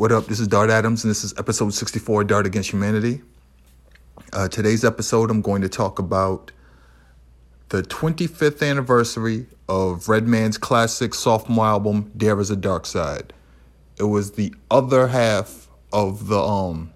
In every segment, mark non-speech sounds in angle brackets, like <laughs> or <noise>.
What up? This is Dart Adams, and this is episode 64 Dart Against Humanity. Uh, today's episode, I'm going to talk about the 25th anniversary of Redman's classic sophomore album, There Is a Dark Side. It was the other half of the um,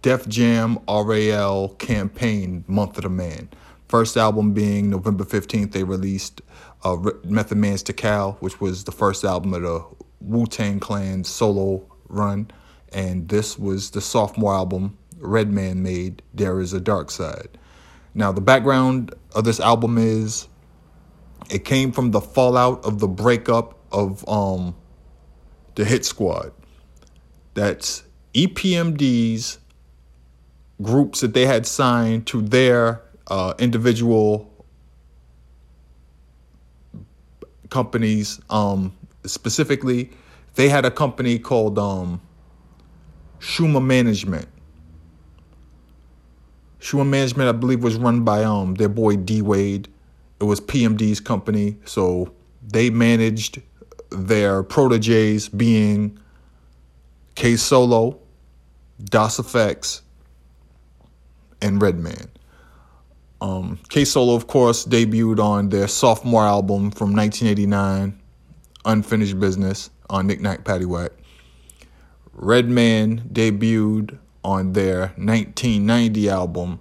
Def Jam RAL campaign, Month of the Man. First album being November 15th, they released uh, Method Man's Tical, which was the first album of the Wu Tang Clan's solo run, and this was the sophomore album Redman made, There Is a Dark Side. Now, the background of this album is it came from the fallout of the breakup of um, the Hit Squad. That's EPMD's groups that they had signed to their uh, individual companies. Um, specifically, they had a company called um, Shuma Management. Shuma Management, I believe, was run by um their boy D Wade. It was PMD's company, so they managed their proteges being K Solo, Das EFX, and Redman. Um, K Solo, of course, debuted on their sophomore album from 1989, Unfinished Business, on Knick Knack Paddywhack. Redman debuted on their 1990 album,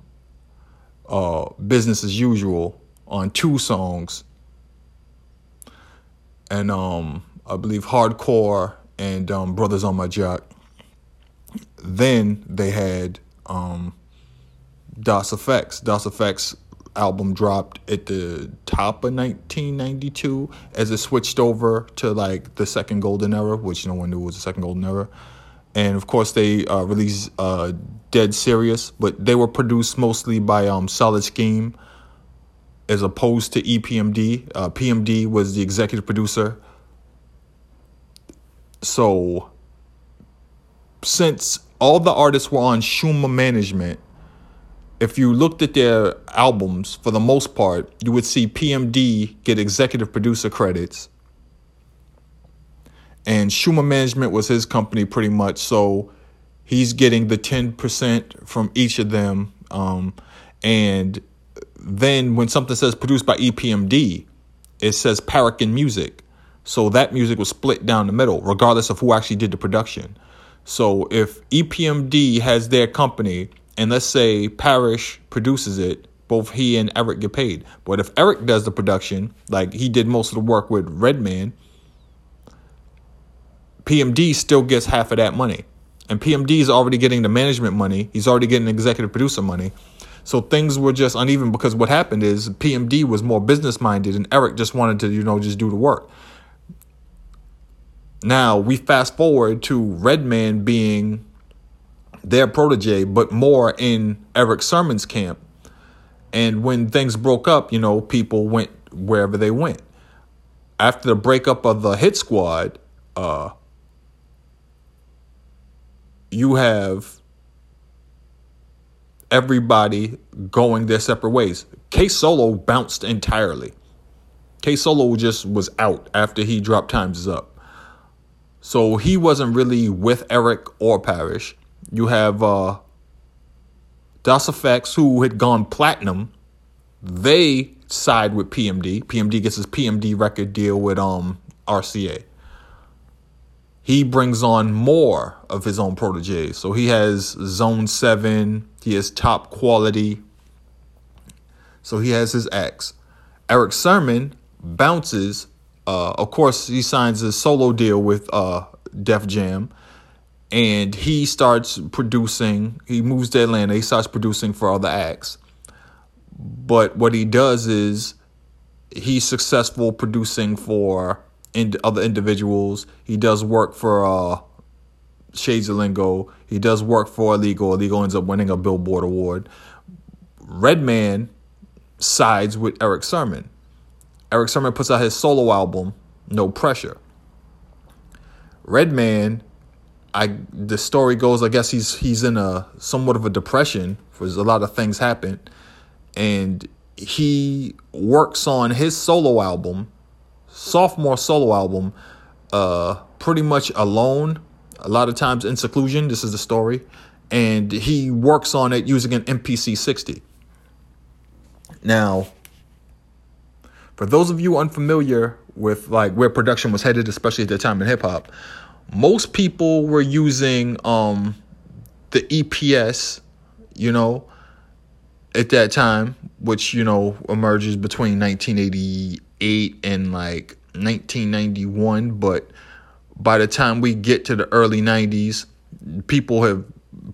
uh, Business as Usual, on two songs. And um, I believe Hardcore and um, Brothers on My Jock. Then they had um, Das EFX. Das EFX album dropped at the top of 1992 as it switched over to like the second golden era, which no one knew was the second golden era. And of course, they uh, released uh, Dead Serious, but they were produced mostly by um, Solid Scheme as opposed to EPMD. Uh, PMD was the executive producer. So, since all the artists were on Shuma Management, if you looked at their albums, for the most part, you would see PMD get executive producer credits. And Shuma Management was his company pretty much. So he's getting the 10% from each of them. Um, and then when something says produced by EPMD, it says Parakin Music. So that music was split down the middle, regardless of who actually did the production. So if EPMD has their company and let's say Parrish produces it, both he and Eric get paid. But if Eric does the production, like he did most of the work with Redman, PMD still gets half of that money. And PMD is already getting the management money. He's already getting executive producer money. So things were just uneven because what happened is PMD was more business minded and Eric just wanted to, you know, just do the work. Now we fast forward to Redman being their protege, but more in Erick Sermon's camp. And when things broke up, you know, people went wherever they went. After the breakup of the hit squad, uh, you have everybody going their separate ways. K Solo bounced entirely. K Solo just was out after he dropped Times Up. So he wasn't really with Eric or Parrish. You have uh, Das EFX, who had gone platinum. They side with PMD. PMD gets his PMD record deal with um RCA. He brings on more of his own proteges. So he has Zone 7, he has top quality. So he has his X. Erick Sermon bounces. Uh, of course, he signs a solo deal with uh, Def Jam and he starts producing. He moves to Atlanta. He starts producing for other acts. But what he does is he's successful producing for in other individuals. He does work for uh, Shades of Lingo. He does work for Illegal. Illegal ends up winning a Billboard award. Redman sides with Erick Sermon. Erick Sermon puts out his solo album, No Pressure. Redman I the story goes, I guess he's he's in a somewhat of a depression because a lot of things happen, and he works on his solo album, sophomore solo album, uh, pretty much alone. a lot of times in seclusion. This is the story. And he works on it using an MPC 60. Now, for those of you unfamiliar with like where production was headed, especially at the time in hip hop, most people were using um the EPS, you know, at that time, which you know emerges between 1988 and like 1991, but by the time we get to the early 90s, people have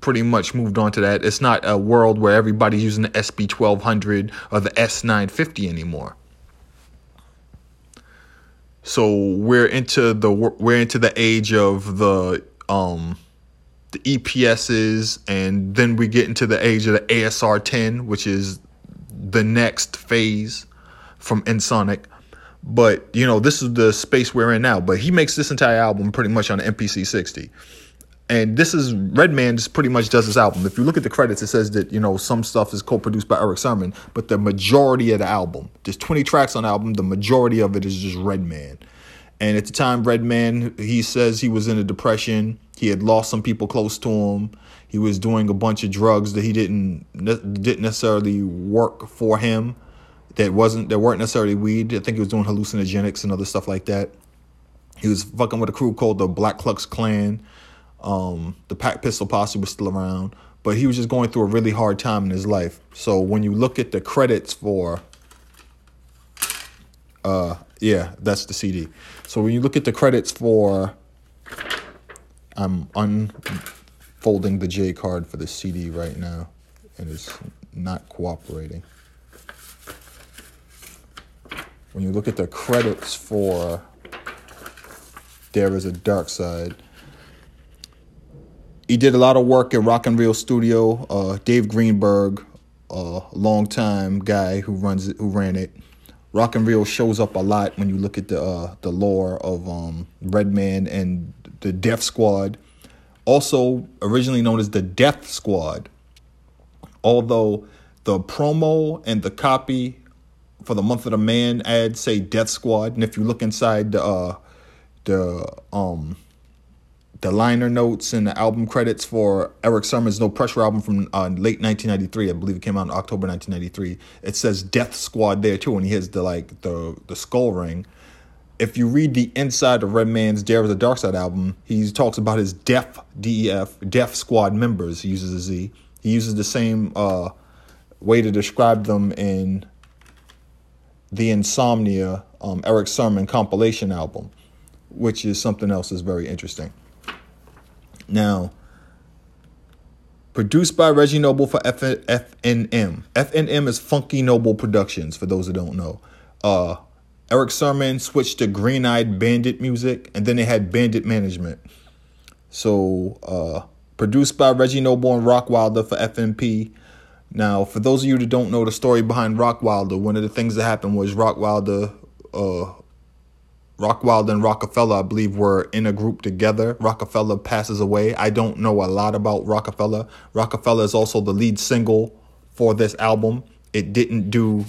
pretty much moved on to that. It's not a world where everybody's using the SP 1200 or the S950 anymore. So we're into the we're into the age of the um the EPSs and then we get into the age of the ASR 10, which is the next phase from Ensoniq. But you know, this is the space we're in now. But he makes this entire album pretty much on the MPC 60. And this is Redman just pretty much does this album. If you look at the credits, it says that, you know, some stuff is co-produced by Erick Sermon, but the majority of the album, there's 20 tracks on the album, the majority of it is just Redman. And at the time, Redman, he says he was in a depression. He had lost some people close to him. He was doing a bunch of drugs that he didn't didn't necessarily work for him. That wasn't that weren't necessarily weed. I think he was doing hallucinogenics and other stuff like that. He was fucking with a crew called the Black Klux Klan. Um, the Pack Pistol Posse was still around, but he was just going through a really hard time in his life. So when you look at the credits for, uh, yeah, that's the CD. So when you look at the credits for, I'm unfolding the J card for the CD right now, and it's not cooperating. When you look at the credits for There is a Dark Side, he did a lot of work at Rock and Reel Studio. Uh, Dave Greenberg, a longtime guy who runs it, who ran it. Rock and Reel shows up a lot when you look at the uh, the lore of um, Redman and the Death Squad, also originally known as the Death Squad. Although the promo and the copy for the Month of the Man ad say Death Squad, and if you look inside the uh, the um the liner notes and the album credits for Erick Sermon's No Pressure album from uh, late 1993. I believe it came out in October 1993. It says Death Squad there too, and he has the like the the skull ring. If you read the inside of Redman's Dare of the Dark Side album, he talks about his Def DEF Death Squad members. He uses a Z. He uses the same uh, way to describe them in the Insomnia um, Erick Sermon compilation album, which is something else that's very interesting. Now, produced by Reggie Noble for F- FNM. FNM is Funky Noble Productions, for those who don't know. Uh, Erick Sermon switched to Green Eyed Bandit music, and then they had Bandit Management. So, uh, produced by Reggie Noble and Rockwilder for FNP. Now, for those of you that don't know the story behind Rockwilder, one of the things that happened was Rockwilder uh, Rockwilder and Rockefeller, I believe, were in a group together. Rockefeller passes away. I don't know a lot about Rockefeller. Rockefeller is also the lead single for this album. It didn't do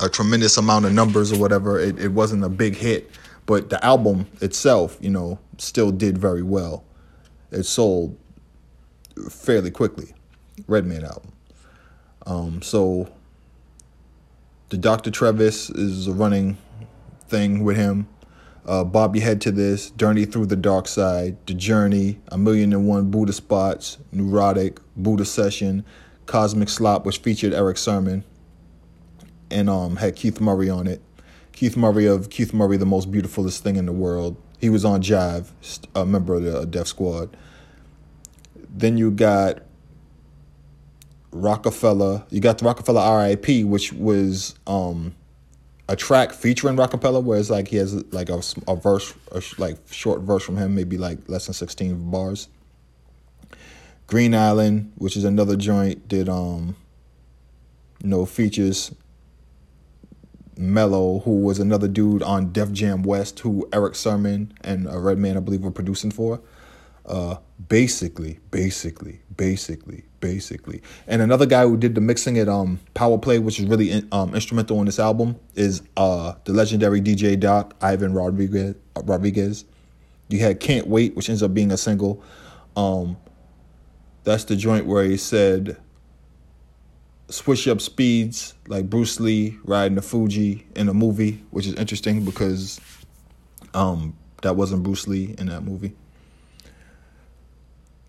a tremendous amount of numbers or whatever. It, it wasn't a big hit, but the album itself, you know, still did very well. It sold fairly quickly. Redman album. Um, so the Dr. Trevis is running thing with him. Uh, Head to This, Journey Through the Dark Side, The Journey, A Million and One Buddha Spots, Neurotic, Buddha Session, Cosmic Slop, which featured Erick Sermon and um, had Keith Murray on it. Keith Murray of Keith Murray, the most beautifulest thing in the world. He was on Jive, a member of the Def Squad. Then you got Rockefeller. You got the Rockefeller RIP, which was um, a track featuring Rockefeller where it's like he has like a, a verse, a like short verse from him, maybe like less than 16 bars. Green Island, which is another joint, did um, you know, features Mello, who was another dude on Def Jam West, who Erick Sermon and a Redman, I believe, were producing for. Uh, basically, basically, basically, basically. And another guy who did the mixing at um Power Play, which is really in, um instrumental on this album, is uh the legendary DJ Doc Ivan Rodriguez. Rodriguez. You had Can't Wait, which ends up being a single. Um, that's the joint where he said, switch up speeds like Bruce Lee riding the Fuji in a movie, which is interesting because um, that wasn't Bruce Lee in that movie.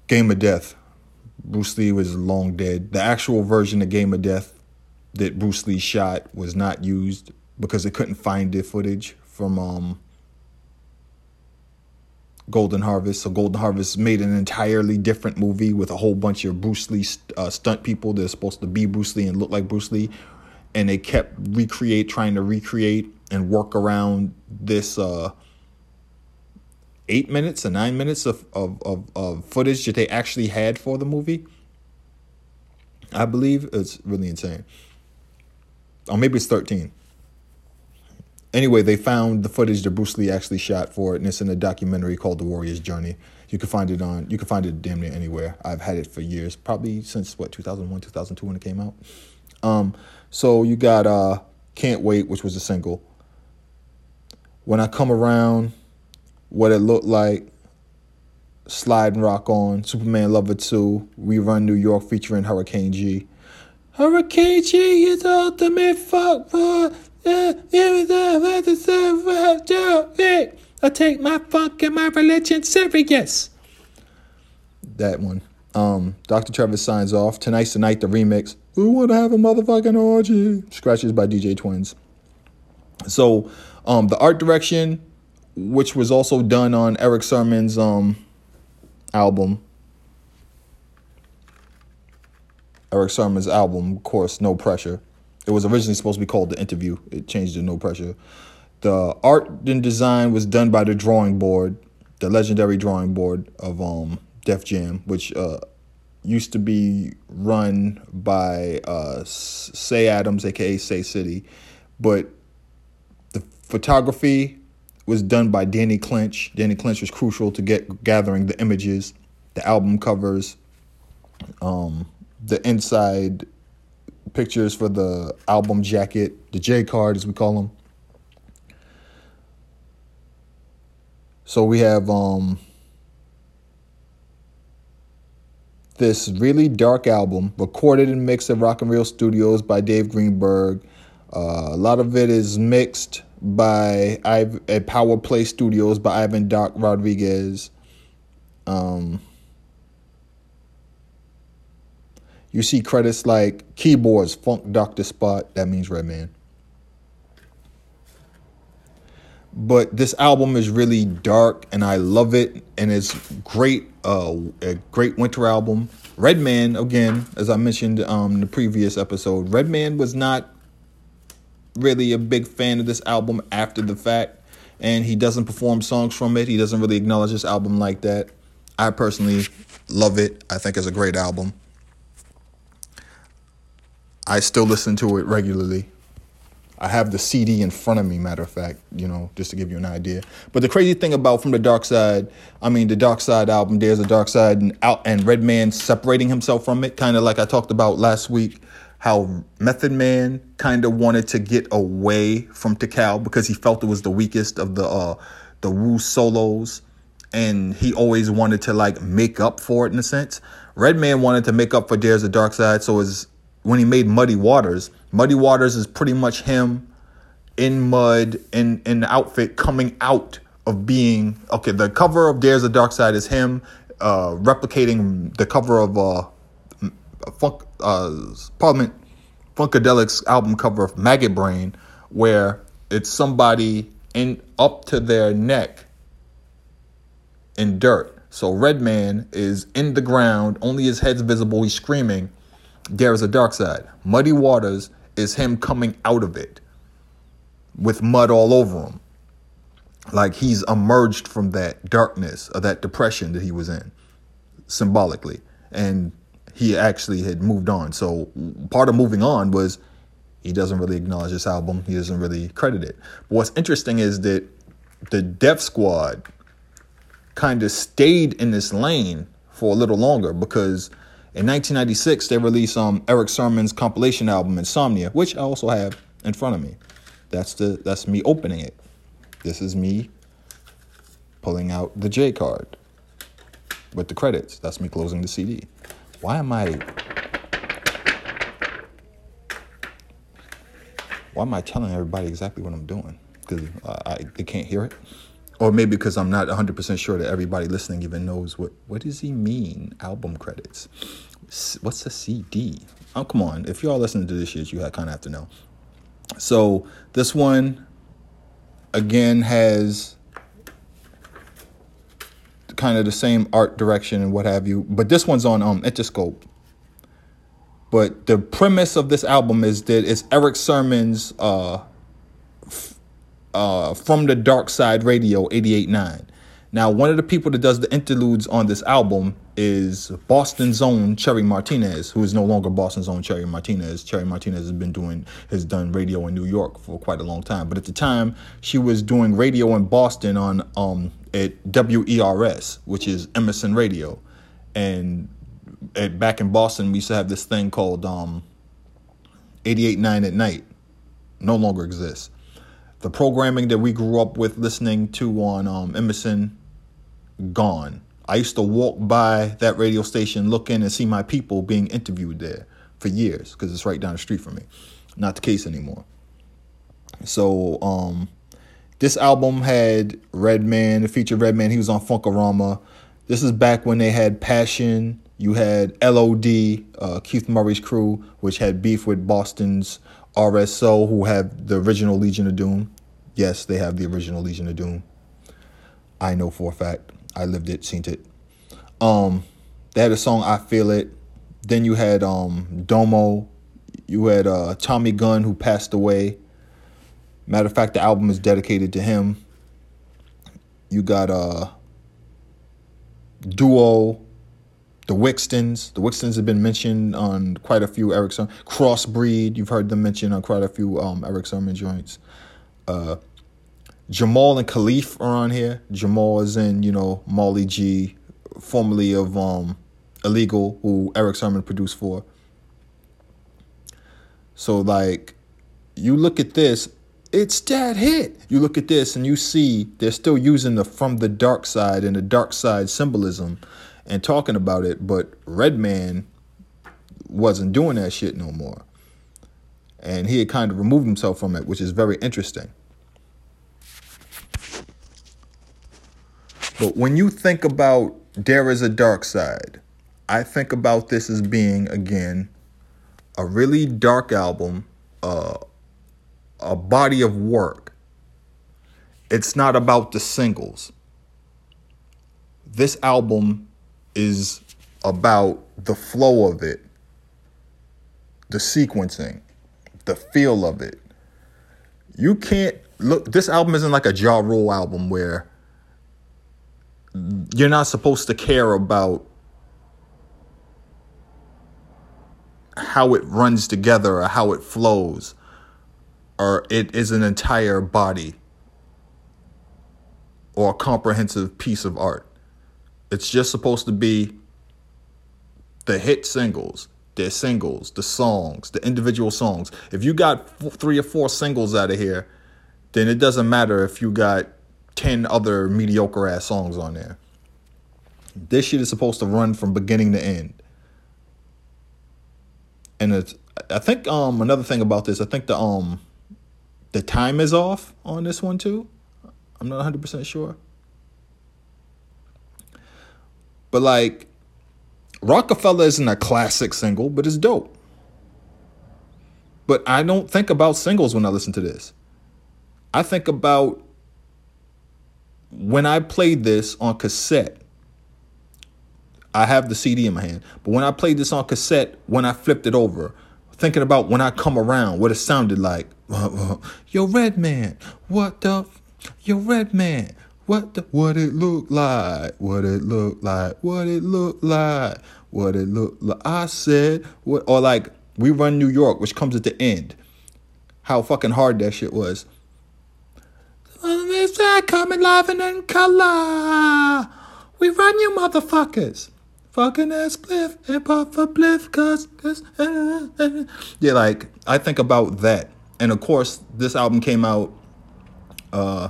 Game of Death. Bruce Lee was long dead. The actual version of Game of Death that Bruce Lee shot was not used because they couldn't find the footage from um, Golden Harvest. So Golden Harvest made an entirely different movie with a whole bunch of Bruce Lee uh, stunt people that are supposed to be Bruce Lee and look like Bruce Lee, and they kept recreate, trying to recreate and work around this uh, eight minutes or nine minutes of, of, of, of footage that they actually had for the movie. I believe it's really insane. Or maybe it's 13 anyway, they found the footage that Bruce Lee actually shot for it, and it's in a documentary called The Warrior's Journey. You can find it on. You can find it damn near anywhere. I've had it for years, probably since what 2001, 2002 when it came out. Um, so you got uh, "Can't Wait," which was a single. When I come around, what it looked like. Slide and Rock On, Superman Lover 2, We Run New York featuring Hurricane G. Hurricane G is the ultimate fuck I take my funk and my religion serious. That one. Um, Dr. Travis signs off. Tonight's the night, the remix. Who wanna have a motherfucking orgy? Scratches by DJ Twins. So, um, the art direction, which was also done on Erick Sermon's um album. Erick Sermon's album, of course, No Pressure. It was originally supposed to be called The Interview. It changed to No Pressure. The art and design was done by the drawing board, the legendary drawing board of um, Def Jam, which uh, used to be run by uh, Cey Adams, aka Say City, but the photography was done by Danny Clinch. Danny Clinch was crucial to get gathering the images, the album covers, um, the inside pictures for the album jacket, the J card as we call them. So we have um this really dark album recorded and mixed at Rock and Reel Studios by Dave Greenberg. Uh, a lot of it is mixed by at Power Play Studios by Ivan Doc Rodriguez. Um, You see credits like keyboards, Funk Doctor Spock, that means Redman. But this album is really dark and I love it and it's great uh, a great winter album. Redman again, as I mentioned um in the previous episode, Redman was not really a big fan of this album after the fact and he doesn't perform songs from it. He doesn't really acknowledge this album like that. I personally love it. I think it's a great album. I still listen to it regularly. I have the CD in front of me, matter of fact, you know, just to give you an idea. But the crazy thing about From the Dark Side, I mean, the Dark Side album, There's a Dark Side, and out and Redman separating himself from it, kind of like I talked about last week, how Method Man kind of wanted to get away from Tical because he felt it was the weakest of the uh, the Wu solos, and he always wanted to like make up for it in a sense. Redman wanted to make up for There's a Dark Side, so his when he made Muddy Waters. Muddy Waters is pretty much him in mud in in the outfit coming out of being okay. The cover of There's a Dark Side is him uh, replicating the cover of uh, Funk uh, Parliament Funkadelic's album cover of Maggot Brain, where it's somebody in up to their neck in dirt. So Redman is in the ground, only his head's visible. He's screaming there is a dark side. Muddy Waters is him coming out of it with mud all over him. Like he's emerged from that darkness or that depression that he was in symbolically. And he actually had moved on. So part of moving on was he doesn't really acknowledge this album. He doesn't really credit it. But what's interesting is that the Def Squad kind of stayed in this lane for a little longer because in 1996, they released um, Erick Sermon's compilation album Insomnia, which I also have in front of me. That's the that's me opening it. This is me pulling out the J card with the credits. That's me closing the CD. Why am I why am I telling everybody exactly what I'm doing? Because I, uh, I, they can't hear it, or maybe because I'm not 100 percent sure that everybody listening even knows what what does he mean album credits? What's a CD? Oh come on! If y'all listening to this shit, you kind of have to know. So this one again has kind of the same art direction and what have you, but this one's on um Interscope. But the premise of this album is that it's Erick Sermon's uh, f- uh, From the Dark Side Radio 88.9. Now, one of the people that does the interludes on this album is Boston's own Cherry Martinez, who is no longer Boston's own Cherry Martinez. Cherry Martinez has been doing has done radio in New York for quite a long time, but at the time she was doing radio in Boston on um at WERS, which is Emerson Radio, and at, back in Boston we used to have this thing called um 88.9 at night. No longer exists. The programming that we grew up with listening to on um, Emerson gone. I used to walk by that radio station, look in and see my people being interviewed there for years because it's right down the street from me. Not the case anymore. So, um, this album had Redman, it featured Redman. He was on Funk-O-Rama. This is back when they had Passion. You had LOD, uh, Keith Murray's crew, which had beef with Boston's RSO, who have the original Legion of Doom. Yes, they have the original Legion of Doom. I know for a fact. I lived it, seen it. Um, they had a song "I Feel It." Then you had um Domo. You had uh, Tommy Gunn who passed away. Matter of fact, the album is dedicated to him. You got uh Duo, the Wixtons. The Wixtons have been mentioned on quite a few Erick Sermon. Crossbreed, you've heard them mentioned on quite a few um, Erick Sermon joints. Uh, Jamal and Khalif are on here. Jamal is in, you know, Molly G, formerly of um, Illegal, who Erick Sermon produced for. So, like, you look at this, it's that hit. You look at this and you see they're still using the from the dark side and the dark side symbolism and talking about it, but Redman wasn't doing that shit no more. And he had kind of removed himself from it, which is very interesting. But when you think about There is a Dark Side, I think about this as being, again, a really dark album, uh, a body of work. It's not about the singles. This album is about the flow of it, the sequencing, the feel of it. You can't look, this album isn't like a Ja Rule album where you're not supposed to care about how it runs together or how it flows or it is an entire body or a comprehensive piece of art. It's just supposed to be the hit singles, the singles, the songs, the individual songs. If you got three or four singles out of here, then it doesn't matter if you got 10 other mediocre ass songs on there. This shit is supposed to run from beginning to end. And it's I think um another thing about this, I think the um the time is off on this one too. I'm not 100% sure. But like Rockefeller isn't a classic single, but it's dope. But I don't think about singles when I listen to this. I think about when I played this on cassette, I have the CD in my hand, but when I played this on cassette, when I flipped it over, thinking about when I come around, what it sounded like. <laughs> Yo, Redman, what the? Yo, Redman, what the? What it look like? What it look like? What it look like? What it look like? I said what? Or like we run New York, which comes at the end. How fucking hard that shit was. Coming live and in color. We run you motherfuckers. Fucking ass bliff and puff a bliff cause, cause uh, uh. yeah like I think about that and of course this album came out uh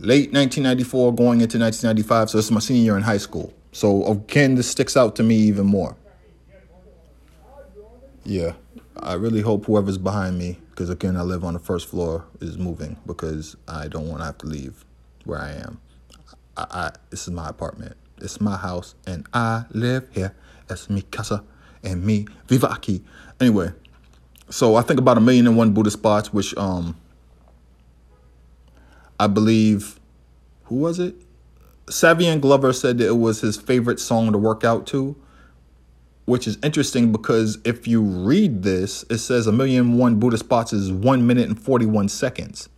late 1994 going into 1995. So this is my senior year in high school. So again, this sticks out to me even more. Yeah, I really hope whoever's behind me, because again, I live on the first floor, is moving because I don't want to have to leave where I am. I, I this is my apartment. It's my house, and I live here. Es mi casa, and me viva aquí. Anyway, so I think about a million and one Buddha spots, which um, I believe, who was it? Savion Glover said that it was his favorite song to work out to, which is interesting because if you read this, it says a million one Buddha spots is one minute and 41 seconds.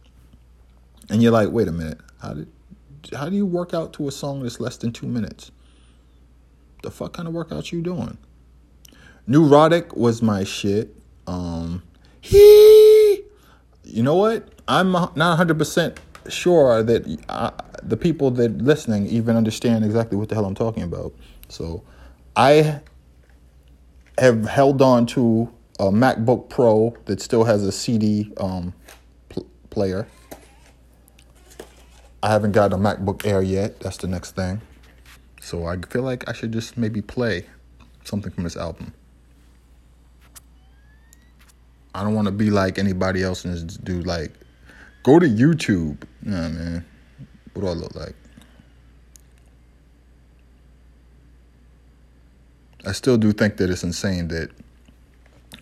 And you're like, wait a minute, how did how do you work out to a song that's less than two minutes? The fuck kind of workout you doing? Neurotic was my shit. Um, he, you know what? I'm not 100 percent sure that I, the people that listening even understand exactly what the hell I'm talking about. So I have held on to a MacBook Pro that still has a CD um, pl- player. I haven't got a MacBook Air yet. That's the next thing. So I feel like I should just maybe play something from this album. I don't want to be like anybody else and just do like Go to YouTube. Nah, man. What do I look like? I still do think that it's insane that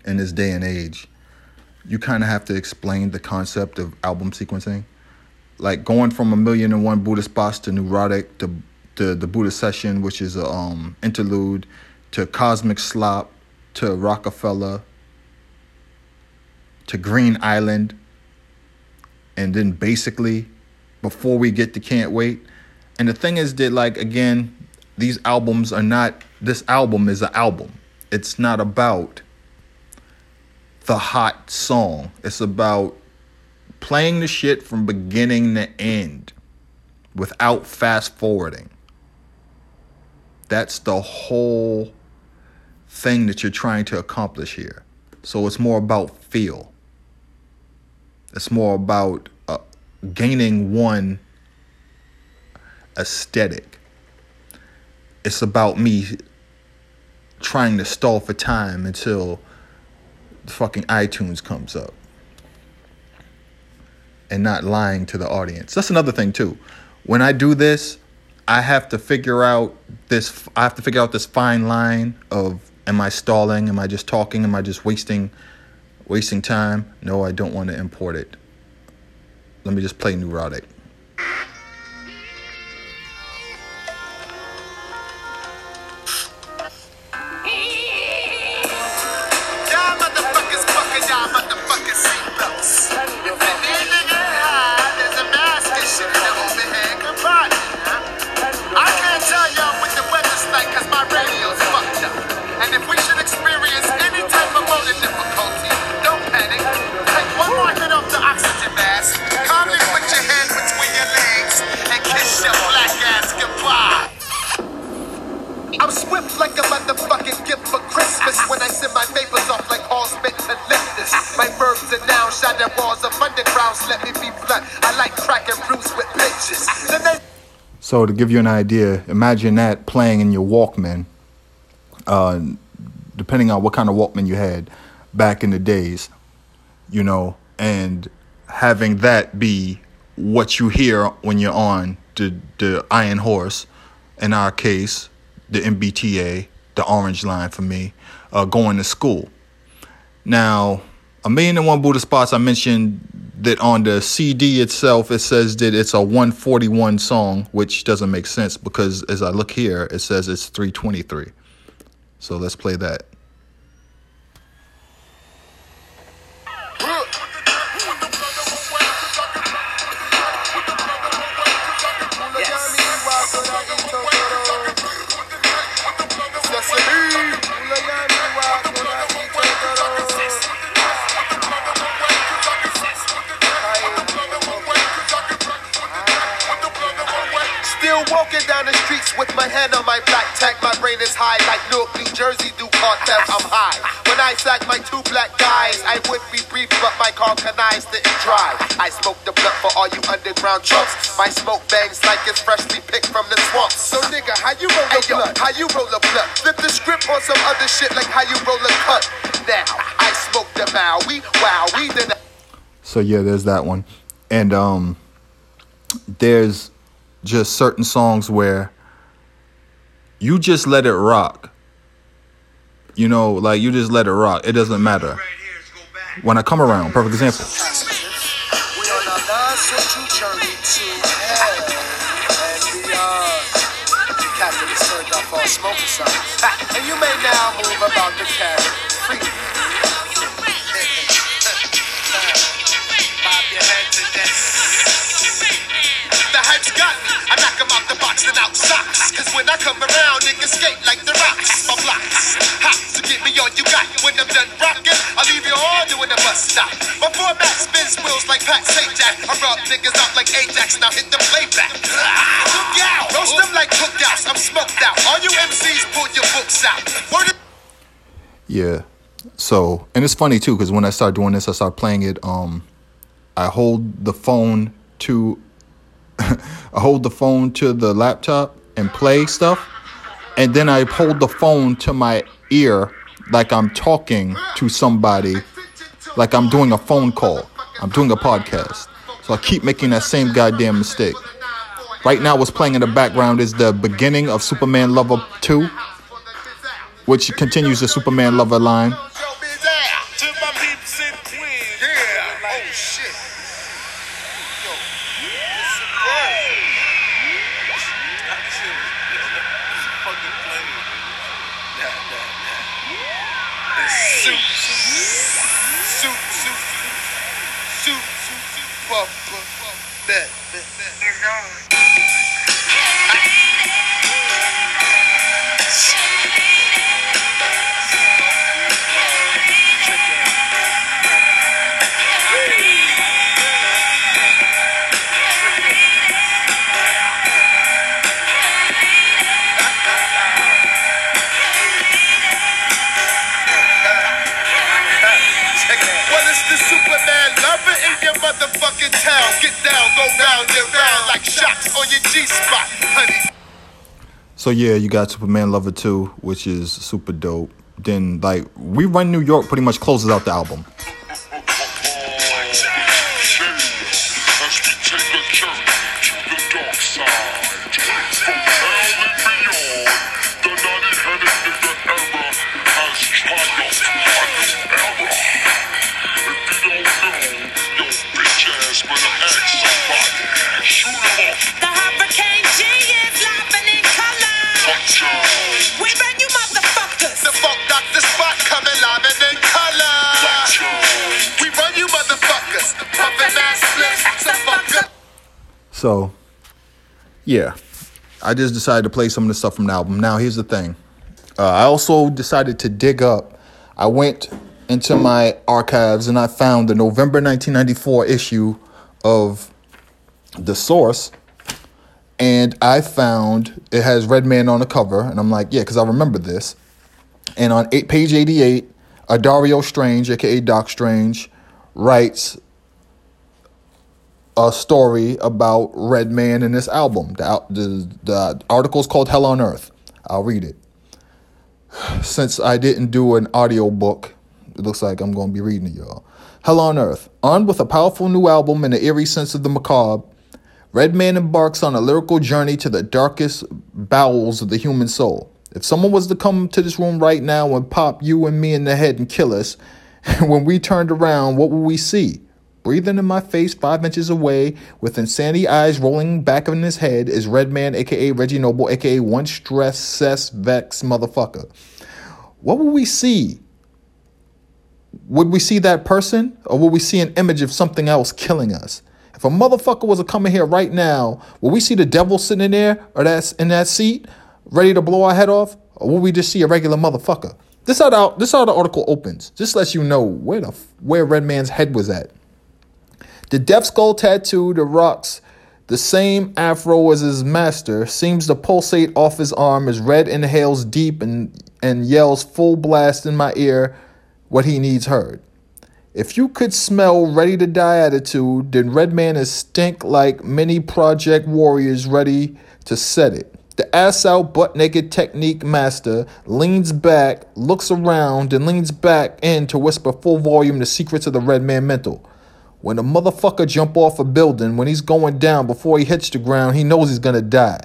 in this day and age, you kind of have to explain the concept of album sequencing. Like going from a million and one Buddha spots to Neurotic to the the Buddha session, which is a um, interlude, to Cosmic Slop, to Rockefeller, to Green Island, and then basically before we get to Can't Wait. And the thing is that like again, these albums are not this album is an album. It's not about the hot song. It's about playing the shit from beginning to end without fast forwarding. That's the whole thing that you're trying to accomplish here. So it's more about feel. It's more about uh, gaining one aesthetic. It's about me trying to stall for time until fucking iTunes comes up and not lying to the audience. That's another thing too. When I do this, I have to figure out this I have to figure out this fine line of am I stalling? Am I just talking? Am I just wasting Wasting time? No, I don't want to import it. Let me just play Neurotic. So to give you an idea, imagine that playing in your Walkman, uh, depending on what kind of Walkman you had back in the days, you know, and having that be what you hear when you're on the, the Iron Horse, in our case, the MBTA, the Orange Line for me, uh, going to school. Now, a million and one Buddha spots I mentioned that on the CD itself, it says that it's a 141 song, which doesn't make sense because as I look here, it says it's 323. So let's play that. With my hand on my black tag. My brain is high like Newark, New Jersey, do car theft. I'm high. When nice like my two black guys. I would be brief, but my car canines didn't drive. I smoke the blunt for all you underground chumps. My smoke bangs like it's freshly picked from the swamp. So nigga, how you roll a blunt? How you roll a blunt? Flip the script on some other shit like how you roll a cut. Now I smoke the Maui, wow, we did. So yeah, there's that one, and um, there's just certain songs where you just let it rock. You know, like you just let it rock. It doesn't matter. When I come around, perfect example. And you may now move about the The hype's got me. I knock 'em out the box and out socks. Cause when I come around, niggas skate like the rocks. My blocks. Ha, so give me all you got. When I'm done rocking, I'll leave you all doing a bus stop. My format spins wheels like Pat Sajak. I rub niggas out like Ajax. Now hit the playback. Ah, Look out. Roast them like cookouts. I'm smoked out. All you MCs, pull your books out. Word Yeah. So, and it's funny too, because when I start doing this, I start playing it. Um, I hold the phone to, I <laughs> hold the phone to the laptop and play stuff, and then I hold the phone to my ear like I'm talking to somebody, like I'm doing a phone call. I'm doing a podcast. So I keep making that same goddamn mistake. Right now, what's playing in the background is the beginning of Superman Lover 2, which continues the Superman Lover line. Superman lover in your motherfucking town. Get down, go round and round like shots on your G-spot, honey. So yeah, you got Superman Lover 2, which is super dope. Then like We Run New York pretty much closes out the album. So yeah, I just decided to play some of the stuff from the album. Now here's the thing. Uh, I also decided to dig up. I went into my archives and I found the November 1994 issue of The Source. And I found it has Redman on the cover. And I'm like, yeah, because I remember this. And on eight, page 88, Adario Strange, aka Doc Strange, writes a story about Redman in this album. The, the, the article is called Hell on Earth. I'll read it. Since I didn't do an audio book, it looks like I'm going to be reading it, y'all. Hell on Earth. Armed with a powerful new album and the eerie sense of the macabre, Redman embarks on a lyrical journey to the darkest bowels of the human soul. If someone was to come to this room right now and pop you and me in the head and kill us, <laughs> when we turned around, what would we see? Breathing in my face five inches away, with insanity eyes rolling back in his head, is Redman, aka Reggie Noble, aka one stress, cess, vex motherfucker. What will we see? Would we see that person, or will we see an image of something else killing us? If a motherfucker was to come in here right now, will we see the devil sitting in there or that's in that seat, ready to blow our head off, or will we just see a regular motherfucker? This how the, this how the article opens. Just lets you know where the where Redman's head was at. The death skull tattoo that rocks the same afro as his master seems to pulsate off his arm as Red inhales deep and, and yells full blast in my ear what he needs heard. If you could smell ready to die attitude, then Redman is stink like many project warriors ready to set it. The ass out, butt naked technique master leans back, looks around, and leans back in to whisper full volume the secrets of the Redman mental. When a motherfucker jump off a building, when he's going down before he hits the ground, he knows he's gonna die.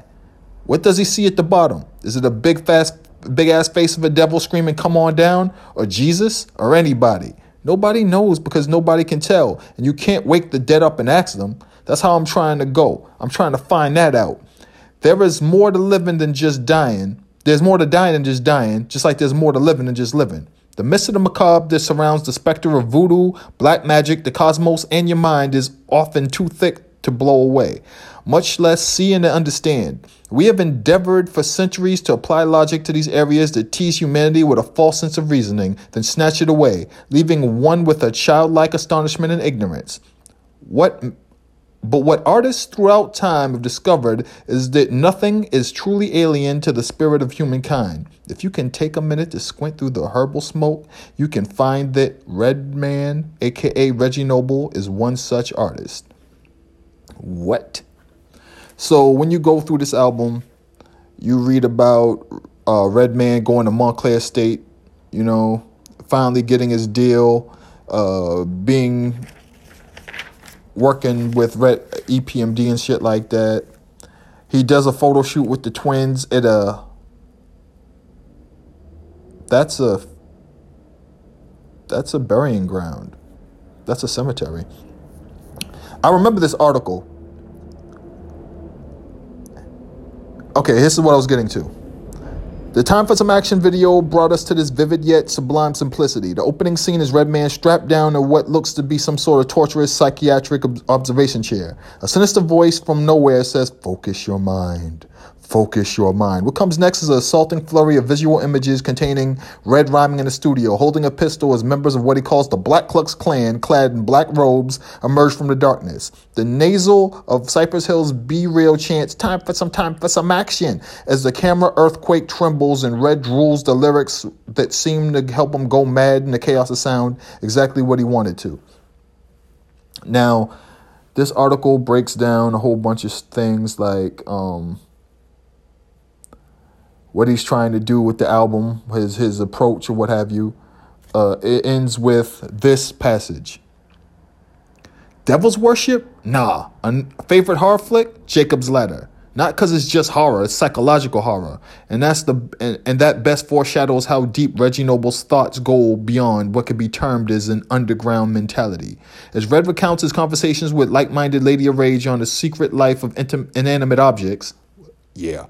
What does he see at the bottom? Is it a big fast big ass face of a devil screaming, Come on down? Or Jesus? Or anybody? Nobody knows because nobody can tell. And you can't wake the dead up and ask them. That's how I'm trying to go. I'm trying to find that out. There is more to living than just dying. There's more to dying than just dying, just like there's more to living than just living. The mist of the macabre that surrounds the specter of voodoo, black magic, the cosmos, and your mind is often too thick to blow away, much less see and understand. We have endeavored for centuries to apply logic to these areas that tease humanity with a false sense of reasoning, then snatch it away, leaving one with a childlike astonishment and ignorance. What but what artists throughout time have discovered is that nothing is truly alien to the spirit of humankind. If you can take a minute to squint through the herbal smoke, you can find that Redman, aka Reggie Noble, is one such artist. What? So when you go through this album, you read about uh, Redman going to Montclair State, you know, finally getting his deal, uh, being working with Red EPMD and shit like that. He does a photo shoot with the twins at a. That's a. That's a burying ground. That's a cemetery. I remember this article. Okay, this is what I was getting to. The time for some action video brought us to this vivid yet sublime simplicity. The opening scene is Redman strapped down to what looks to be some sort of torturous psychiatric ob- observation chair. A sinister voice from nowhere says, Focus your mind. Focus your mind. What comes next is an assaulting flurry of visual images containing Red rhyming in the studio, holding a pistol as members of what he calls the Black Klux Klan, clad in black robes, emerge from the darkness. The nasal of Cypress Hill's B-Real chants, Time for some time for some action, as the camera earthquake trembles and Red drools the lyrics that seem to help him go mad in the chaos of sound, exactly what he wanted to. Now, this article breaks down a whole bunch of things like, um, what he's trying to do with the album, his his approach or what have you. Uh, it ends with this passage. Devil's worship? Nah. A favorite horror flick? Jacob's Ladder. Not because it's just horror, it's psychological horror. And that's the and, and that best foreshadows how deep Reggie Noble's thoughts go beyond what could be termed as an underground mentality. As Red recounts his conversations with like-minded Lady of Rage on the secret life of intim- inanimate objects, yeah.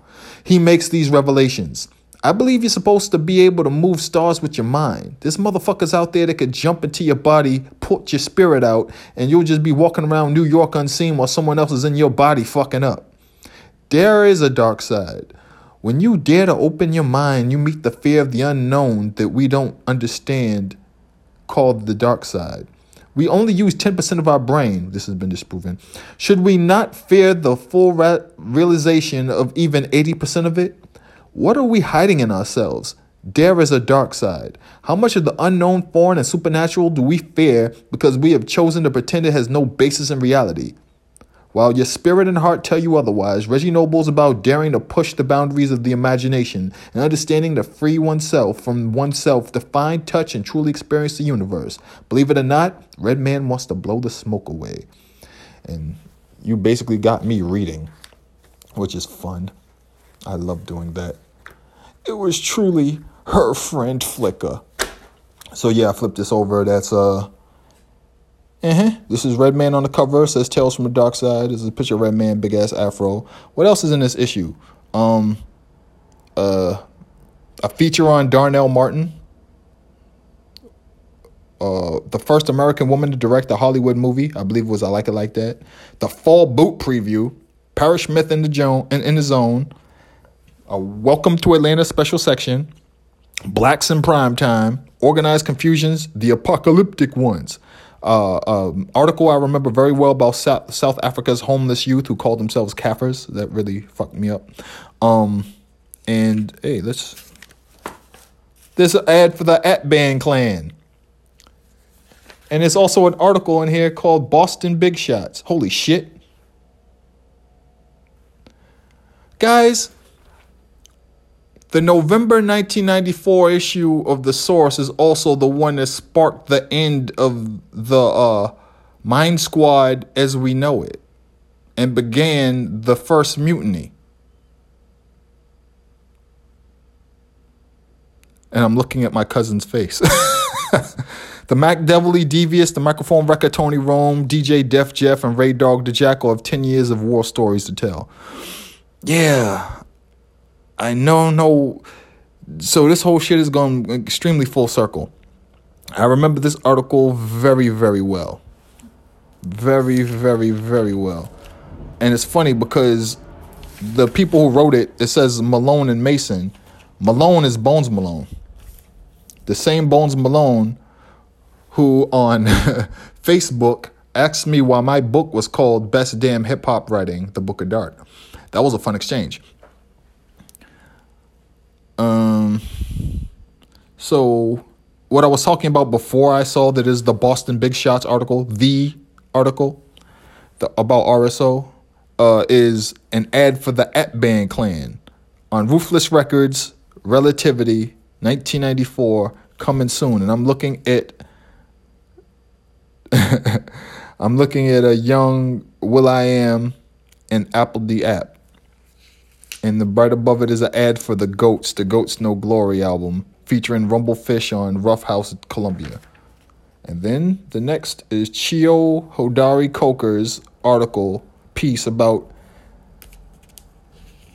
He makes these revelations. I believe you're supposed to be able to move stars with your mind. There's motherfuckers out there that could jump into your body, put your spirit out, and you'll just be walking around New York unseen while someone else is in your body fucking up. There is a dark side. When you dare to open your mind, you meet the fear of the unknown that we don't understand, called the dark side. We only use 10% of our brain. This has been disproven. Should we not fear the full realization of even 80% of it? What are we hiding in ourselves? There is a dark side. How much of the unknown, foreign, and supernatural do we fear because we have chosen to pretend it has no basis in reality? While your spirit and heart tell you otherwise, Reggie Noble is about daring to push the boundaries of the imagination and understanding to free oneself from oneself to find, touch, and truly experience the universe. Believe it or not, Redman wants to blow the smoke away. And you basically got me reading, which is fun. I love doing that. It was truly her friend Flicker. So yeah, I flipped this over. That's uh uh-huh. This is Redman on the cover. Says Tales from the Dark Side. This is a picture of Redman, big ass afro. What else is in this issue? Um uh a feature on Darnell Martin. Uh, the first American woman to direct a Hollywood movie, I believe was I Like It Like That. The Fall Boot preview, Parrish Smith in the, jo- in, in the zone, a Welcome to Atlanta special section, Blacks in Prime Time, Organized Confusions, The Apocalyptic Ones. Uh, um, article I remember very well about South, South Africa's homeless youth who called themselves Kafirs. That really fucked me up. Um, and hey, let's. There's an ad for the Atban Klan. And there's also an article in here called Boston Big Shots. Holy shit. Guys, the November 1994 issue of The Source is also the one that sparked the end of the uh, Mind Squad as we know it and began the first mutiny. And I'm looking at my cousin's face. <laughs> the Mac Devilly, Devious, the Microphone Wrecker, Tony Rome, DJ Def Jeff, and Ray Dog the Jackal have 10 years of war stories to tell. Yeah, I know, no. So this whole shit is going extremely full circle. I remember this article very, very well. Very, very, very well. And it's funny because the people who wrote it, it says Malone and Mason. Malone is Bones Malone. The same Bones Malone who on <laughs> Facebook asked me why my book was called Best Damn Hip Hop Writing, The Book of Dart. That was a fun exchange. Um, so what I was talking about before I saw that is the Boston Big Shots article, the article the, about RSO, uh, is an ad for the Atban Klan on Ruthless Records, Relativity, 1994, coming soon. And I'm looking at, <laughs> I'm looking at a young will.i.am and apl.de.ap and the right above it is an ad for the Goats, the Goats No Glory album, featuring Rumblefish on Ruffhouse Columbia. And then the next is Cheo Hodari Coker's article piece about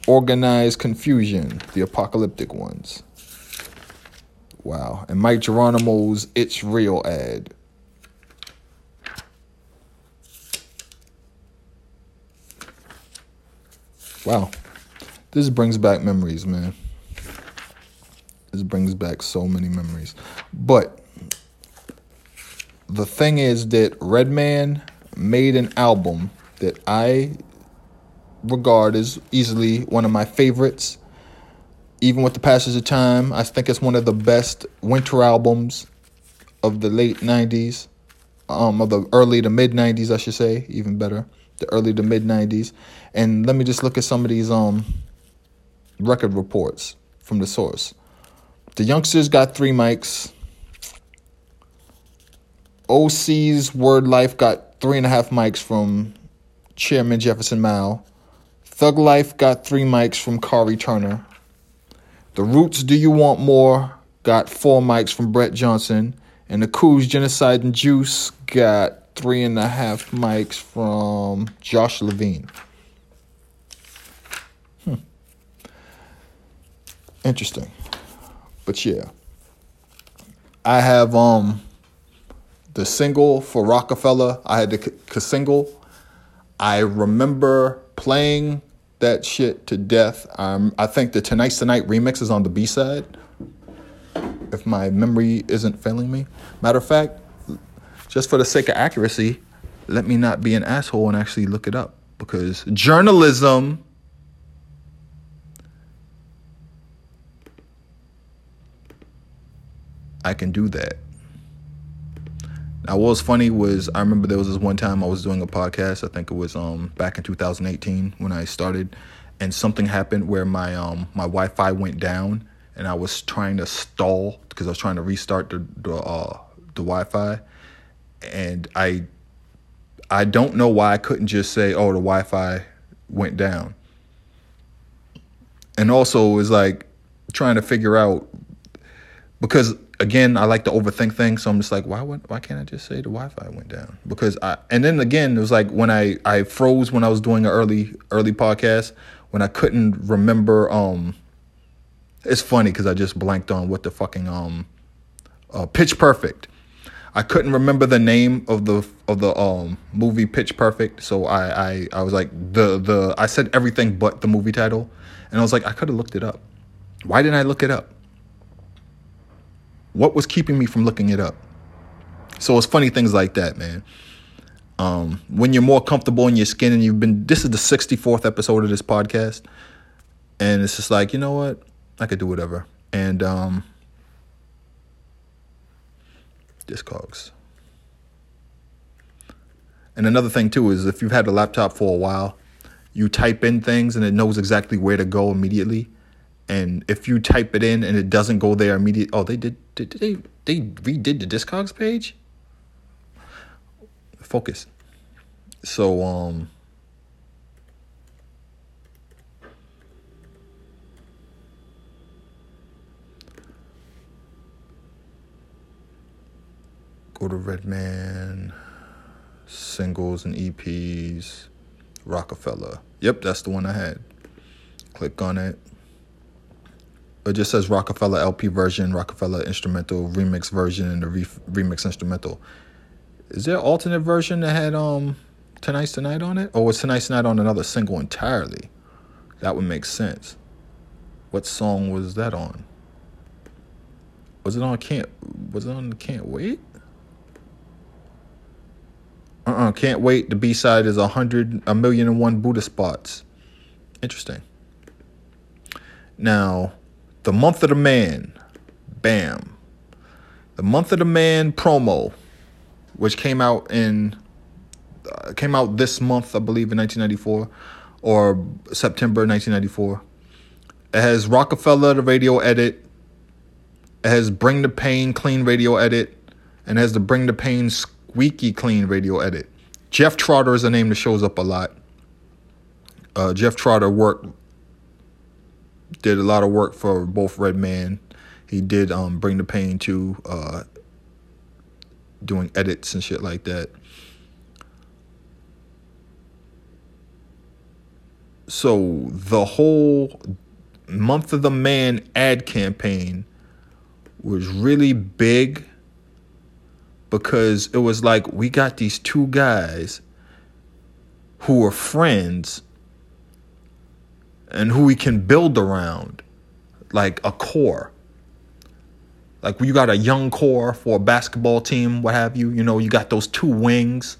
Organized Konfusion, the apocalyptic ones. Wow. And Mic Geronimo's It's Real ad. Wow. This brings back memories, man. This brings back so many memories. But the thing is that Redman made an album that I regard as easily one of my favorites. Even with the passage of time, I think it's one of the best winter albums of the late 90s, um, of the early to mid 90s, I should say, even better, the early to mid 90s. And let me just look at some of these um record reports from the source. The youngsters got three mics. OC's Word Life got three and a half mics from Chairman Jefferson Mao. Thug Life got three mics from Kari Turner. The Roots Do You Want More got four mics from Brett Johnson. And the Coup's Genocide and Juice got three and a half mics from Josh Levine. Interesting. But yeah. I have um the single for Rockefeller. I had the k- k- single. I remember playing that shit to death. Um, I think the Tonight's da Night remix is on the B side. If my memory isn't failing me. Matter of fact, just for the sake of accuracy, let me not be an asshole and actually look it up because journalism I can do that. Now, what was funny was I remember there was this one time I was doing a podcast. I think it was um back in 2018 when I started, and something happened where my um my Wi-Fi went down, and I was trying to stall because I was trying to restart the the uh, the Wi-Fi, and I I don't know why I couldn't just say oh the Wi-Fi went down, and also it was like trying to figure out because again, I like to overthink things, so I'm just like, why would, why can't I just say the Wi-Fi went down? Because I and then again, it was like when I I froze when I was doing an early early podcast when I couldn't remember. Um, it's funny because I just blanked on what the fucking um, uh, Pitch Perfect. I couldn't remember the name of the of the um movie Pitch Perfect, so I I I was like the the I said everything but the movie title, and I was like I could have looked it up. Why didn't I look it up? What was keeping me from looking it up? So it's funny things like that, man. Um, when you're more comfortable in your skin and you've been, this is the 64th episode of this podcast. And it's just like, you know what? I could do whatever. And, um, Discogs. And another thing too is if you've had a laptop for a while, you type in things and it knows exactly where to go immediately. And if you type it in and it doesn't go there immediately, oh, they did, did, they they redid the Discogs page? Focus. So um go to Redman singles and EPs Rockefeller. Yep, that's the one I had. Click on it. It just says Rockefeller LP version, Rockefeller instrumental, remix version, and the re- remix instrumental. Is there an alternate version that had um Tonight's da Night on it? Or was Tonight's da Night on another single entirely? That would make sense. What song was that on? Was it on Can't was it on Can't Wait? Uh-uh, Can't Wait. The B-side is a hundred a million and one Buddha spots. Interesting. Now, the month of the man, bam. The month of the man promo, which came out in uh, came out this month, I believe, in 1994 or September 1994. It has Rockefeller the radio edit. It has Bring the Pain clean radio edit, and has the Bring the Pain squeaky clean radio edit. Jeff Trotter is a name that shows up a lot. Uh, Jeff Trotter worked did a lot of work for both Redman. He did um, Bring the Pain to uh, doing edits and shit like that. So the whole month of the man ad campaign was really big because it was like we got these two guys who were friends and who we can build around like a core. Like you got a young core for a basketball team what have you you know you got those two wings.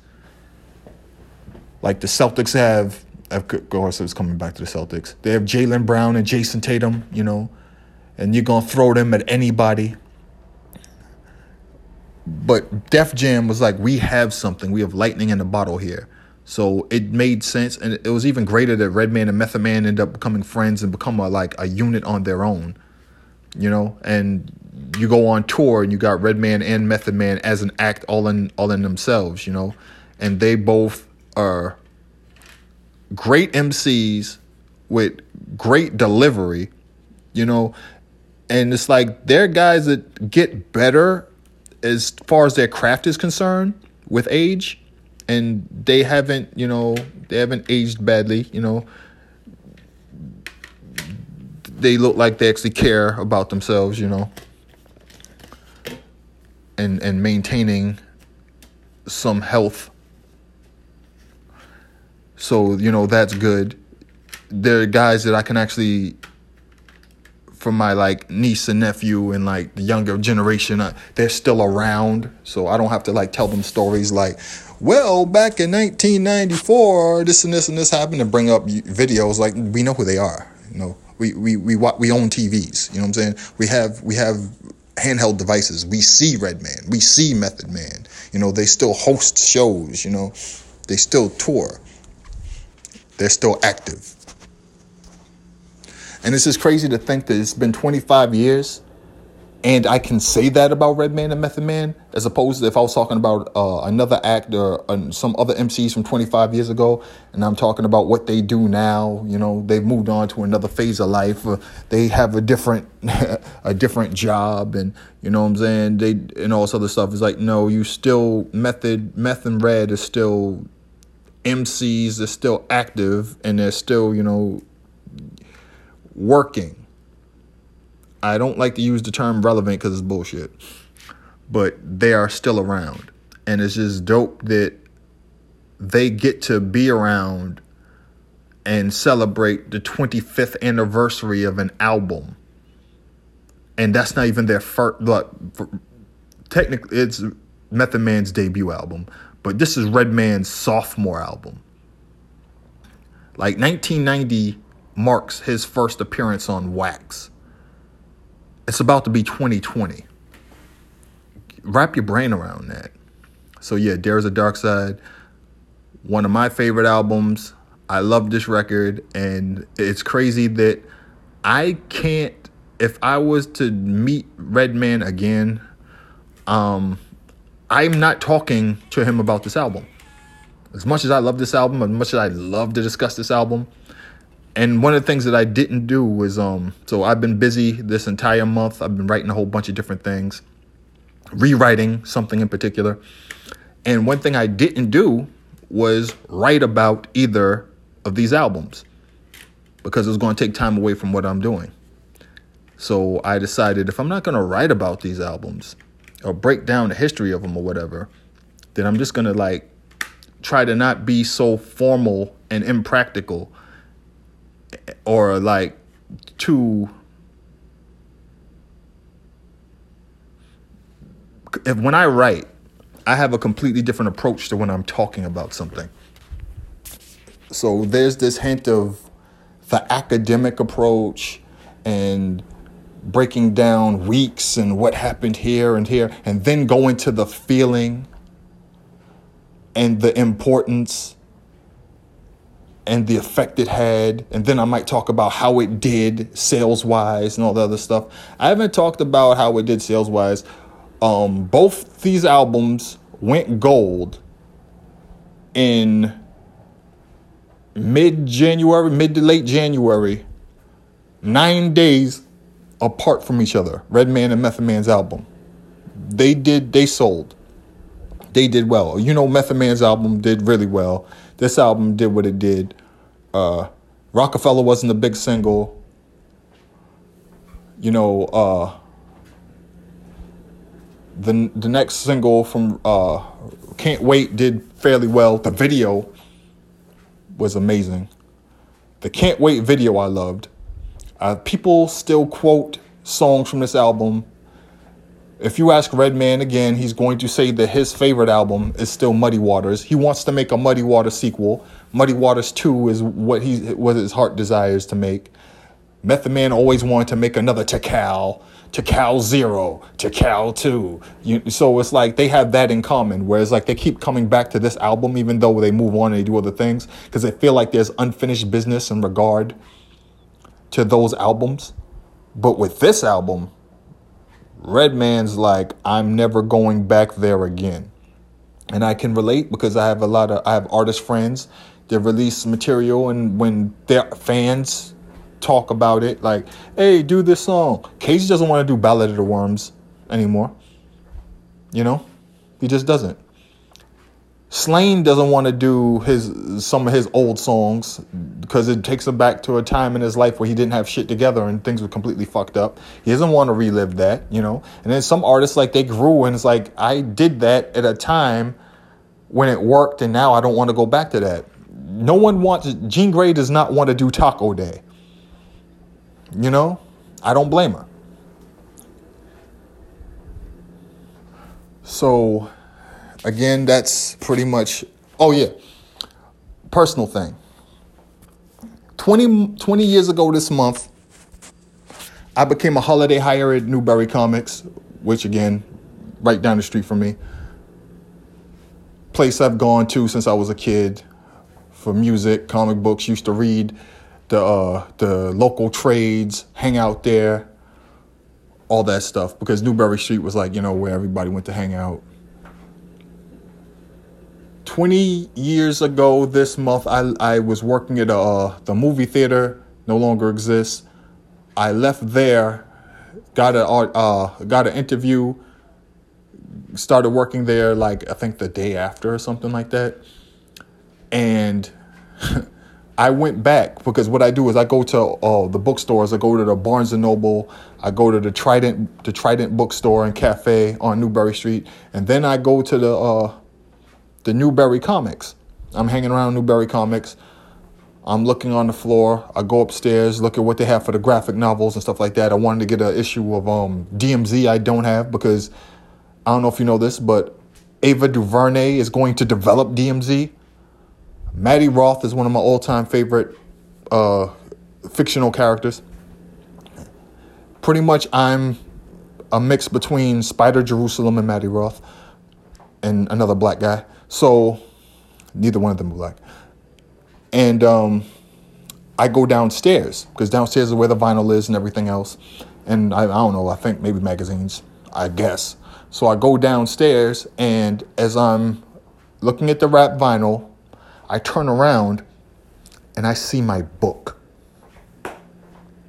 Like the celtics have of course it's coming back to the celtics. They have Jaylen brown and Jayson tatum you know and you're gonna throw them at anybody. But def jam was like we have something. We have lightning in the bottle here so it made sense, and it was even greater that Redman and Method Man end up becoming friends and become a, like a unit on their own, you know. And you go on tour, and you got Redman and Method Man as an act all in all in themselves, you know. And they both are great MCs with great delivery, you know. And it's like they're guys that get better as far as their craft is concerned with age and they haven't, you know, they haven't aged badly, you know. They look like they actually care about themselves, you know. And and maintaining some health. So, you know, that's good. There are guys that I can actually for my like niece and nephew and like the younger generation uh, they're still around so i don't have to like tell them stories like well, back in 1994, this and this and this happened, and bring up videos like we know who they are. You know, we we we we own TVs. You know what I'm saying? We have we have handheld devices. We see Redman. We see Method Man. You know, they still host shows. You know, they still tour. They're still active. And it's just crazy to think that it's been 25 years and I can say that about Redman and Method Man, as opposed to if I was talking about uh, another actor or uh, some other MCs from 25 years ago, and I'm talking about what they do now. You know, they've moved on to another phase of life. Uh, they have a different, <laughs> a different job, and you know what I'm saying. They and all this other stuff is like, no, you still Method, Meth and Red is still MCs. They're still active, and they're still, you know, working I don't like to use the term relevant because it's bullshit, but they are still around. And it's just dope that they get to be around and celebrate the 25th anniversary of an album. And that's not even their first, but technically, it's Method Man's debut album, but this is Redman's sophomore album. Like 1990 marks his first appearance on Wax it's about to be 2020. Wrap your brain around that. So yeah, there's a dark side. one of my favorite albums. I love this record, and it's crazy that I can't. If I was to meet Redman again, um, I'm not talking to him about this album. As much as I love this album, as much as I love to discuss this album, and one of the things that I didn't do was um so I've been busy this entire month. I've been writing a whole bunch of different things, rewriting something in particular. And one thing I didn't do was write about either of these albums because it was going to take time away from what I'm doing. So I decided if I'm not going to write about these albums or break down the history of them or whatever, then I'm just going to like try to not be so formal and impractical or like too if when I write, I have a completely different approach to when I'm talking about something. So there's this hint of the academic approach and breaking down weeks and what happened here and here, and then going to the feeling and the importance and the effect it had. And then I might talk about how it did sales wise and all the other stuff. I haven't talked about how it did sales wise. Um, both these albums went gold in mid January, mid to late January, nine days apart from each other. Redman and Method Man's album. They did, they sold. They did well. You know, Method Man's album did really well. This album did what it did. Uh, Rockefeller wasn't a big single. You know, uh, the the next single from uh, Can't Wait did fairly well. The video was amazing. The Can't Wait video I loved. Uh, people still quote songs from this album. If you ask Redman again, he's going to say that his favorite album is still Muddy Waters. He wants to make a Muddy Waters sequel. Muddy Waters 2 is what he what his heart desires to make. Method Man always wanted to make another Tical, Tical Zero, Tical Two. You, so it's like they have that in common. Whereas like they keep coming back to this album, even though they move on and they do other things, because they feel like there's unfinished business in regard to those albums. But with this album, Redman's like, I'm never going back there again. And I can relate because I have a lot of I have artist friends that release material and when their fans talk about it, like, hey, do this song. Casey doesn't want to do Ballad of the Worms anymore. You know? He just doesn't. Slaine doesn't want to do his some of his old songs because it takes him back to a time in his life where he didn't have shit together and things were completely fucked up. He doesn't want to relive that, you know. And then some artists like they grew and it's like I did that at a time when it worked and now I don't want to go back to that. No one wants Jean Grey does not want to do Taco Day. You know? I don't blame her. So again, that's pretty much, oh yeah, personal thing. 20, 20 years ago this month, I became a holiday hire at Newbury Comics, which again, right down the street from me. Place I've gone to since I was a kid for music, comic books, used to read the uh, the local trades, hang out there, all that stuff because Newbury Street was like, you know, where everybody went to hang out. 20 years ago this month, I, I was working at uh, the movie theater, no longer exists. I left there, got a uh, got an interview, started working there like I think the day after or something like that, and <laughs> I went back because what I do is I go to uh, the bookstores. I go to the Barnes and Noble. I go to the Trident the Trident bookstore and cafe on Newbury Street, and then I go to the uh, the Newbury Comics. I'm hanging around Newbury Comics. I'm looking on the floor. I go upstairs, look at what they have for the graphic novels and stuff like that. I wanted to get an issue of um, DMZ I don't have because I don't know if you know this, but Ava DuVernay is going to develop DMZ. Matty Roth is one of my all-time favorite uh, fictional characters. Pretty much, I'm a mix between Spider Jerusalem and Matty Roth, and another black guy. So Neither one of them were black. And um, I go downstairs because downstairs is where the vinyl is and everything else. And I, I don't know, I think maybe magazines, I guess. So I go downstairs, and as I'm looking at the rap vinyl, I turn around and I see my book.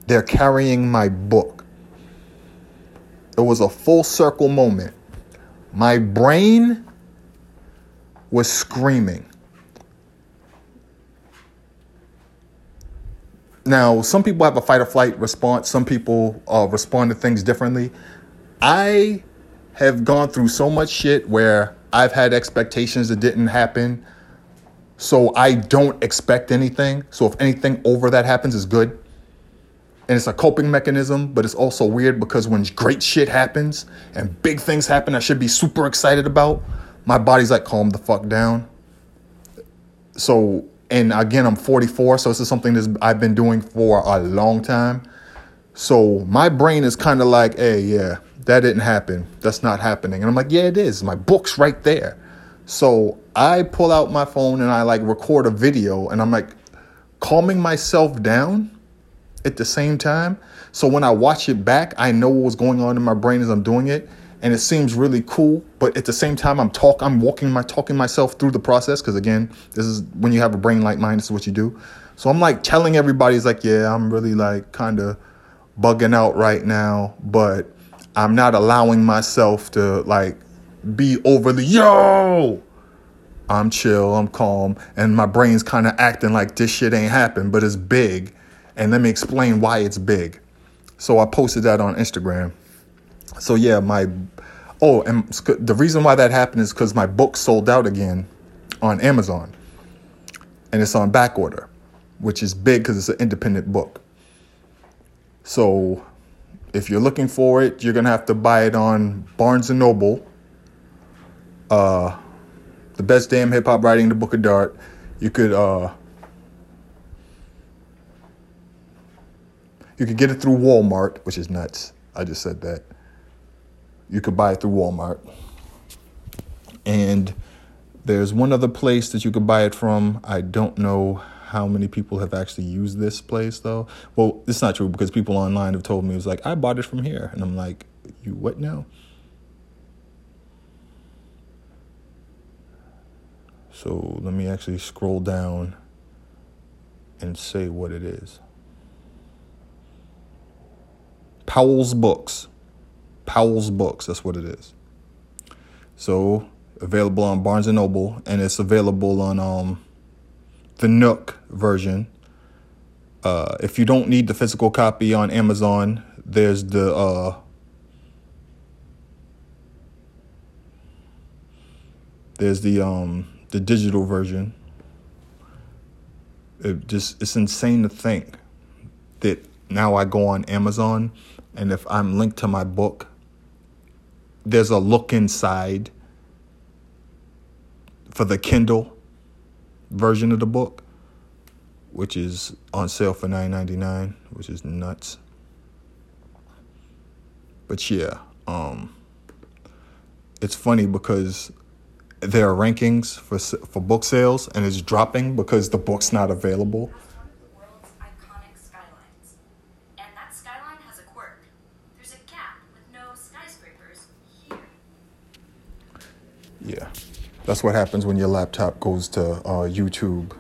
They're carrying my book. It was a full circle moment. My brain was screaming. Now, some people have a fight or flight response. Some people uh, respond to things differently. I have gone through so much shit where I've had expectations that didn't happen. So I don't expect anything. So if anything over that happens is good. And it's a coping mechanism, but it's also weird because when great shit happens and big things happen I should be super excited about, my body's like, calm the fuck down. So, and again, I'm 44, so this is something that I've been doing for a long time. So my brain is kind of like, hey, yeah, that didn't happen. That's not happening. And I'm like, yeah, it is. My book's right there. So I pull out my phone and I like record a video and I'm like calming myself down at the same time. So when I watch it back, I know what was going on in my brain as I'm doing it. And it seems really cool, but at the same time, I'm talk, I'm walking my talking myself through the process because again, this is when you have a brain like mine. This is what you do. So I'm like telling everybody, it's like, yeah, I'm really like kind of bugging out right now, but I'm not allowing myself to like be overly yo. I'm chill, I'm calm, and my brain's kind of acting like this shit ain't happened, but it's big. And let me explain why it's big. So I posted that on Instagram. So yeah, my oh, and the reason why that happened is because my book sold out again on Amazon, and it's on back order, which is big because it's an independent book. So if you're looking for it, you're gonna have to buy it on Barnes and Noble. Uh, the best damn hip hop writing, the Book of Dart. You could uh, you could get it through Walmart, which is nuts. I just said that. You could buy it through Walmart, and there's one other place that you could buy it from. I don't know how many people have actually used this place though. Well, it's not true because people online have told me it was like I bought it from here, and I'm like, you what now? So let me actually scroll down and say what it is. Powell's Books. Powell's Books, that's what it is. So available on Barnes and Noble, and it's available on um the Nook version. Uh, if you don't need the physical copy on Amazon, there's the uh, there's the um the digital version. It just it's insane to think that now I go on Amazon and if I'm linked to my book, there's a look inside for the Kindle version of the book, which is on sale for nine ninety nine, which is nuts. But yeah, um, it's funny because there are rankings for for book sales, and it's dropping because the book's not available. the world's iconic skylines. And that skyline has a quirk. There's a gap with no skyscrapers here. Yeah, that's what happens when your laptop goes to uh, YouTube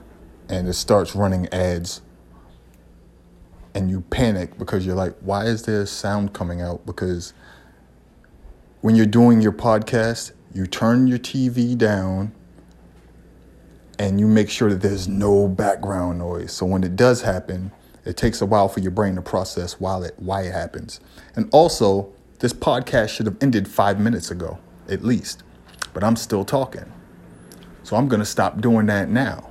and it starts running ads, and you panic because you're like, "Why is there sound coming out?" Because when you're doing your podcast, you turn your TV down and you make sure that there's no background noise. So when it does happen, it takes a while for your brain to process it why it happens. And also, this podcast should have ended 5 minutes ago at least. But I'm still talking. So I'm going to stop doing that now.